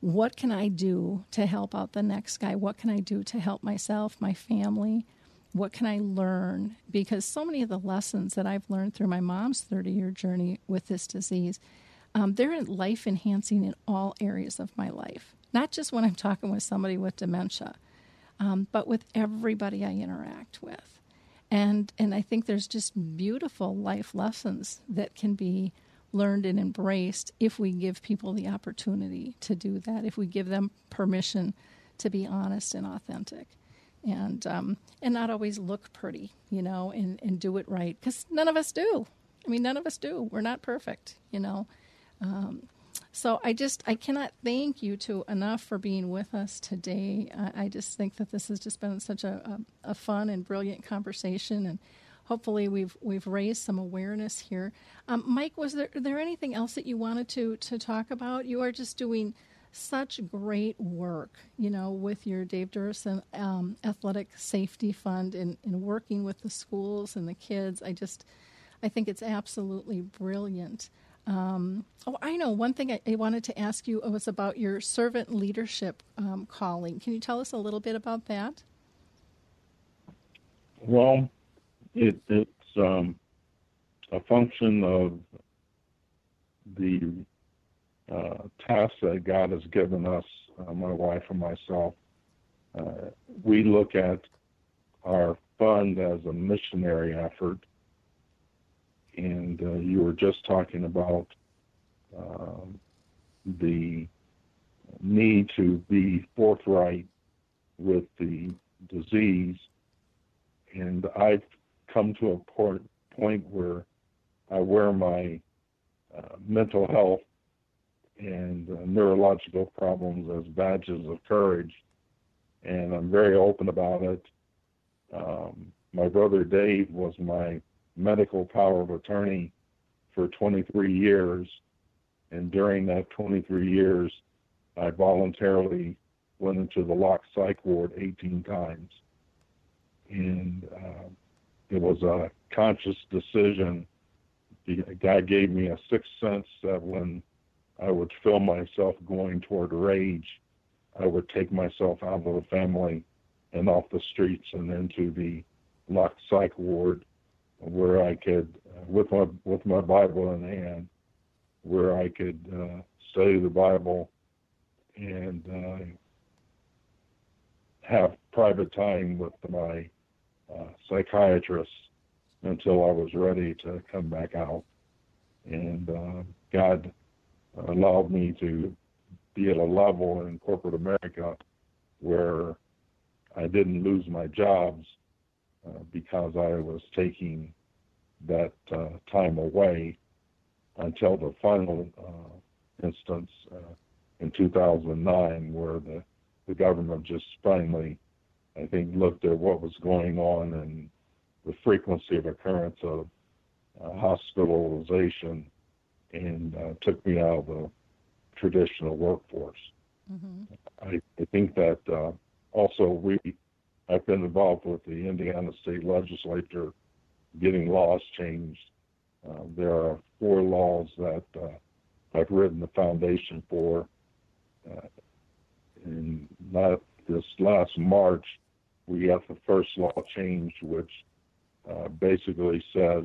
what can I do to help out the next guy? What can I do to help myself, my family? What can I learn? Because so many of the lessons that I've learned through my mom's 30 year journey with this disease, um, they're life enhancing in all areas of my life. Not just when I'm talking with somebody with dementia, um, but with everybody I interact with. And, and I think there's just beautiful life lessons that can be learned and embraced if we give people the opportunity to do that, if we give them permission to be honest and authentic and um, and not always look pretty, you know, and, and do it right because none of us do. I mean, none of us do. We're not perfect, you know. Um, so I just I cannot thank you to enough for being with us today. I, I just think that this has just been such a, a, a, fun and brilliant conversation, and hopefully we've we've raised some awareness here. Um, Mike, was there there anything else that you wanted to to talk about? You are just doing such great work, you know, with your Dave Duerson um, Athletic Safety Fund and, and working with the schools and the kids. I just, I think it's absolutely brilliant. Um, oh, I know. One thing I, I, wanted to ask you was about your servant leadership um, calling. Can you tell us a little bit about that? Well, it, it's um, a function of the uh, task that God has given us, uh, my wife and myself. Uh, we look at our fund as a missionary effort. And uh, you were just talking about um, the need to be forthright with the disease. And I've come to a point, point where I wear my uh, mental health and uh, neurological problems as badges of courage. And I'm very open about it. Um, my brother Dave was my medical power of attorney for 23 years. And during that 23 years, I voluntarily went into the locked psych ward 18 times. And uh, it was a conscious decision. The guy gave me a sixth sense that when I would feel myself going toward rage, I would take myself out of the family and off the streets and into the locked psych ward where I could, with my with my Bible in hand, where I could uh, study the Bible and uh, have private time with my uh, psychiatrist until I was ready to come back out. And uh, God allowed me to be at a level in corporate America where I didn't lose my jobs uh, because I was taking that uh, time away until the final uh, instance uh, in 2009, where the, the government just finally, I think, looked at what was going on and the frequency of occurrence of uh, hospitalization and uh, took me out of the traditional workforce. Mm-hmm. I, I, think that uh, also we, I've been involved with the Indiana State Legislature getting laws changed. Uh, there are four laws that uh, I've written the foundation for. Uh, in not this last March, we got the first law changed, which uh, basically says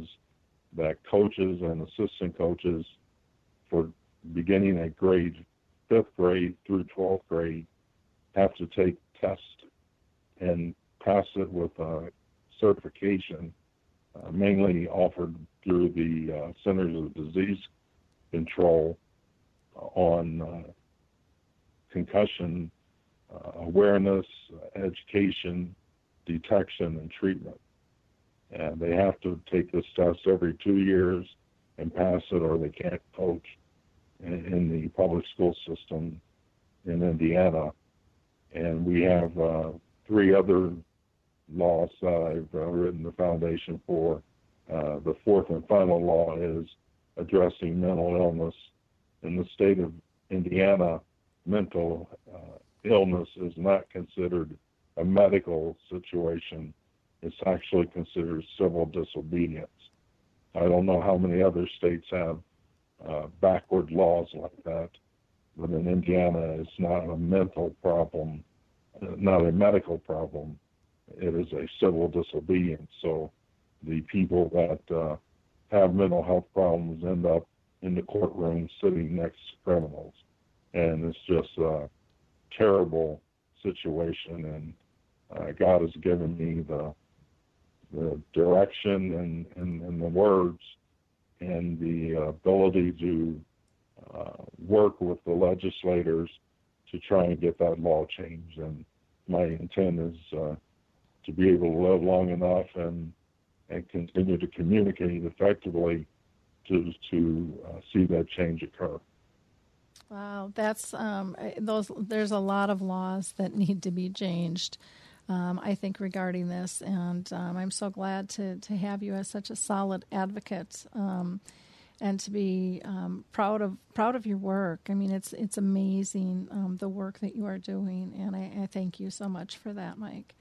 that coaches and assistant coaches for beginning at grade fifth grade through 12th grade have to take tests and pass it with a certification, uh, mainly offered through the uh, Centers of Disease Control uh, on uh, concussion uh, awareness, education, detection, and treatment. And they have to take this test every two years and pass it, or they can't coach in, in the public school system in Indiana. And we have uh, three other laws I've uh, written the foundation for. Uh, the fourth and final law is addressing mental illness. In the state of Indiana, mental uh, illness is not considered a medical situation. It's actually considered civil disobedience. I don't know how many other states have uh, backward laws like that, but in Indiana, it's not a mental problem, not a medical problem. It is a civil disobedience. So the people that uh, have mental health problems end up in the courtroom sitting next to criminals, and it's just a terrible situation. And uh, God has given me the the direction and, and, and the words and the ability to uh, work with the legislators to try and get that law changed. And my intent is uh, to be able to live long enough and and continue to communicate effectively to to uh, see that change occur. Wow, that's um, those. There's a lot of laws that need to be changed. Um, I think regarding this, and um, I'm so glad to to have you as such a solid advocate, um, and to be um, proud of proud of your work. I mean, it's it's amazing um, the work that you are doing, and I, I, thank you so much for that, Mike.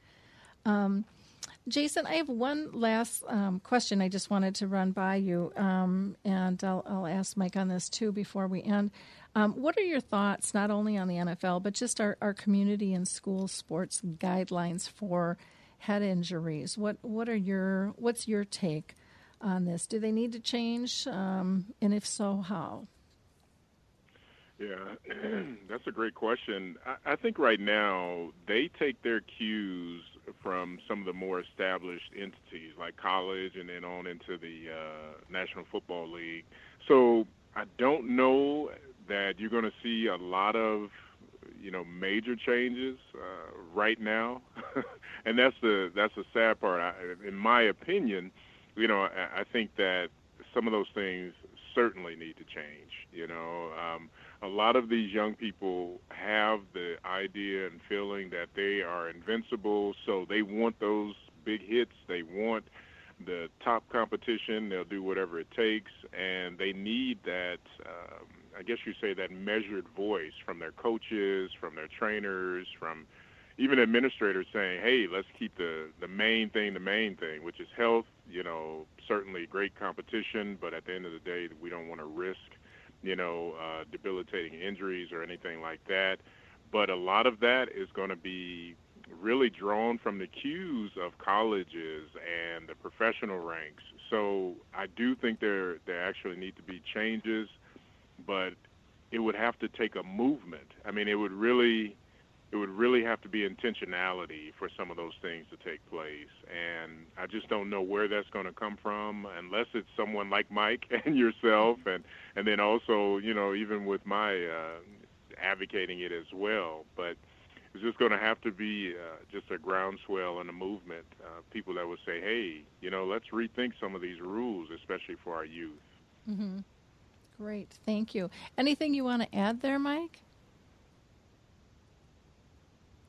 Jason, I have one last um, question I just wanted to run by you, um, and I'll, I'll, ask Mike on this too before we end. Um, what are your thoughts, not only on the NFL, but just our, our community and school sports guidelines for head injuries? What what are your what's your take on this? Do they need to change, um, and if so, how? Yeah, that's a great question. I, I think right now they take their cues from some of the more established entities like college and then on into the uh, National Football League. So I don't know that you're going to see a lot of you know major changes uh, right now, and that's the that's the sad part. I, in my opinion, you know, I, think that some of those things certainly need to change. You know, um, a lot of these young people have the idea and feeling that they are invincible, so they want those big hits. They want the top competition. They'll do whatever it takes, and they need that. Um, I guess you say that measured voice from their coaches, from their trainers, from even administrators saying, "Hey, let's keep the the main thing the main thing, which is health. You know, certainly great competition, but at the end of the day, we don't want to risk, you know, uh, debilitating injuries or anything like that. But a lot of that is going to be really drawn from the cues of colleges and the professional ranks. So I do think there there actually need to be changes, but it would have to take a movement. I mean, it would really it would really have to be intentionality for some of those things to take place. And I just don't know where that's going to come from unless it's someone like Mike and yourself, and and then also you know even with my uh, advocating it as well. But it's just going to have to be uh, just a groundswell and a movement. Uh, people that would say, hey, you know, let's rethink some of these rules, especially for our youth. Mm-hmm. Great, thank you. Anything you want to add there, Mike?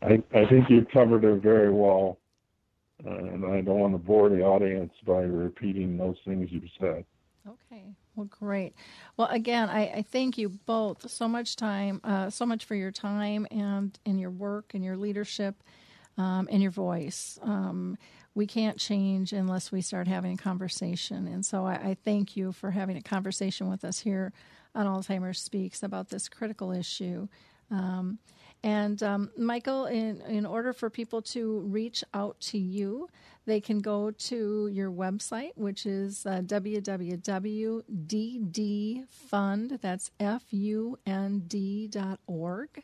I, I think you covered it very well, uh, and I don't want to bore the audience by repeating those things you've said. Okay. Well, great. Well, again, I, I thank you both so much time, uh, so much for your time and in your work and your leadership um, and your voice. Um, we can't change unless we start having a conversation, and so I, I thank you for having a conversation with us here on Alzheimer's Speaks about this critical issue. Um, and um, Michael, in, in order for people to reach out to you, they can go to your website, which is uh, www.ddfund, that's F-U-N-D dot org.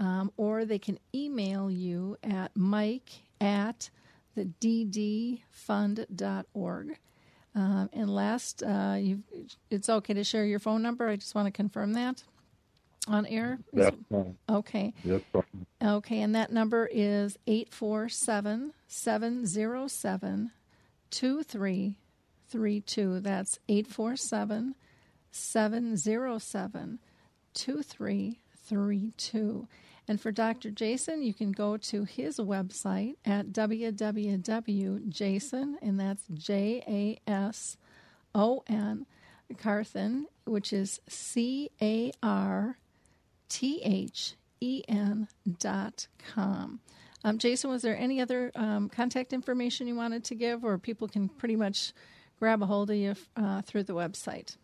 Um, or they can email you at mike at the ddfund.org. Um, and last, uh, it's okay to share your phone number. I just want to confirm that on air? That's fine. Okay. That's fine. Okay, and that number is 847 707 2332. That's 847 707 2332. And for Dr. Jason, you can go to his website at www.jason, and that's J A S O N, Carthen, which is C A R T H E N dot com. Um, Jason, was there any other um, contact information you wanted to give, or people can pretty much grab a hold of you uh, through the website?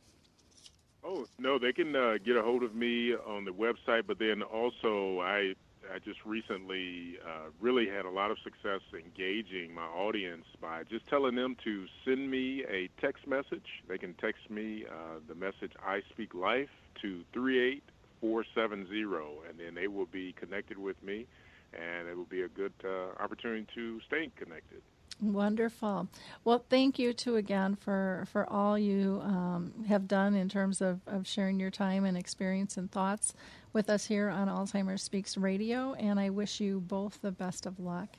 Oh no, they can uh, get a hold of me on the website, but then also I I just recently uh, really had a lot of success engaging my audience by just telling them to send me a text message. They can text me uh, the message "I Speak Life" to three eight 470, and then they will be connected with me, and it will be a good uh, opportunity to stay connected. Wonderful. Well, thank you too again for for all you um, have done in terms of, of sharing your time and experience and thoughts with us here on Alzheimer's Speaks Radio. And I wish you both the best of luck.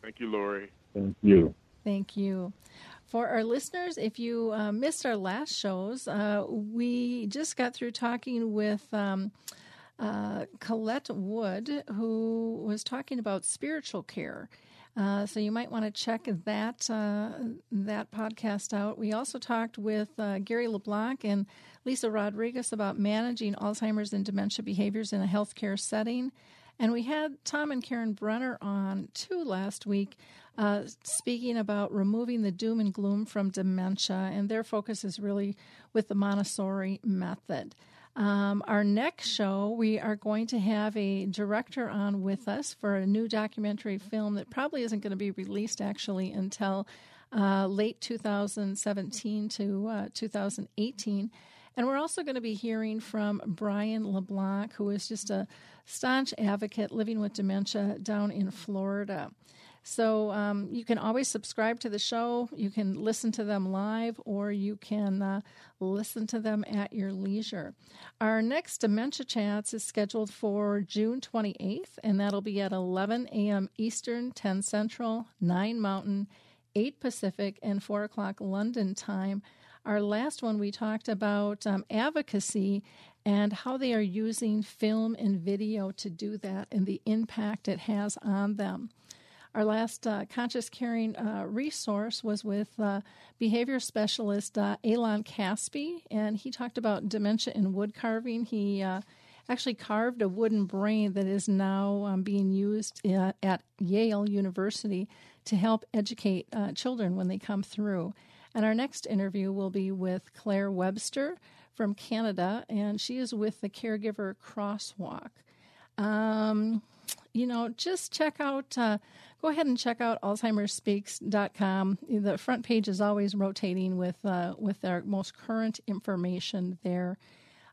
Thank you, Lori. Thank you. Thank you. For our listeners, if you uh, missed our last shows, uh, we just got through talking with. Um, uh, Colette Wood, who was talking about spiritual care uh, so you might want to check that uh, that podcast out. We also talked with uh, Gary LeBlanc and Lisa Rodriguez about managing Alzheimer's and dementia behaviors in a healthcare setting. And we had Tom and Karen Brenner on too last week, uh, speaking about removing the doom and gloom from dementia. And their focus is really with the Montessori method. Um, our next show, we are going to have a director on with us for a new documentary film that probably isn't going to be released actually until uh, late 2017 to uh, 2018. And we're also going to be hearing from Brian LeBlanc, who is just a staunch advocate living with dementia down in Florida. So um, you can always subscribe to the show. You can listen to them live or you can uh, listen to them at your leisure. Our next Dementia Chats is scheduled for June 28th, and that'll be at 11 a.m. Eastern, 10 Central, 9 Mountain, 8 Pacific, and 4 o'clock London time. Our last one, we talked about um, advocacy and how they are using film and video to do that and the impact it has on them. Our last uh, conscious caring uh, resource was with uh, behavior specialist uh, Alon Caspi, and he talked about dementia in wood carving. He uh, actually carved a wooden brain that is now um, being used uh, at Yale University to help educate children when they come through. And our next interview will be with Claire Webster from Canada, and she is with the Caregiver Crosswalk. Um, you know, just check out, uh, go ahead and check out AlzheimerSpeaks.com. The front page is always rotating with, uh, with our most current information there.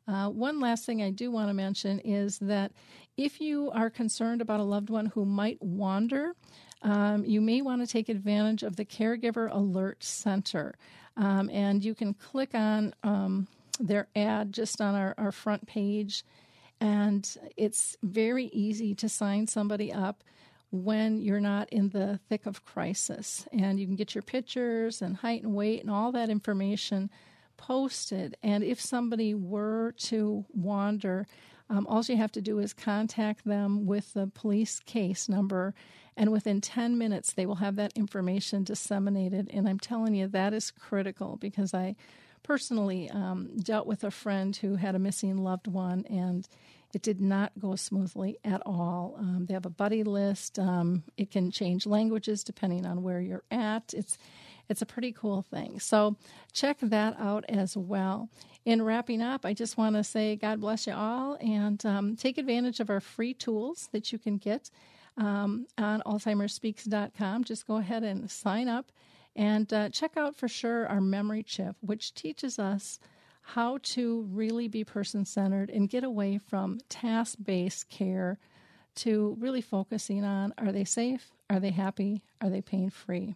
Uh, one last thing I do want to mention is that if you are concerned about a loved one who might wander, um, you may want to take advantage of the Caregiver Alert Center. Um, and you can click on um, their ad just on our, our front page and it's very easy to sign somebody up when you're not in the thick of crisis. And you can get your pictures and height and weight and all that information posted. And if somebody were to wander, um, all you have to do is contact them with the police case number, and within 10 minutes, they will have that information disseminated. And I'm telling you, that is critical because I personally um, dealt with a friend who had a missing loved one, and it did not go smoothly at all. Um, they have a buddy list. Um, it can change languages depending on where you're at. It's it's a pretty cool thing. So check that out as well. In wrapping up, I just want to say God bless you all and um, take advantage of our free tools that you can get um, on AlzheimerSpeaks.com. Just go ahead and sign up and uh, check out for sure our memory chip, which teaches us how to really be person centered and get away from task based care to really focusing on are they safe? Are they happy? Are they pain free?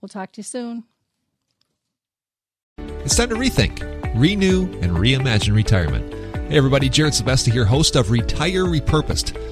We'll talk to you soon. It's time to rethink, renew, and reimagine retirement. Hey, everybody, Jared Sebesta here, host of Retire Repurposed.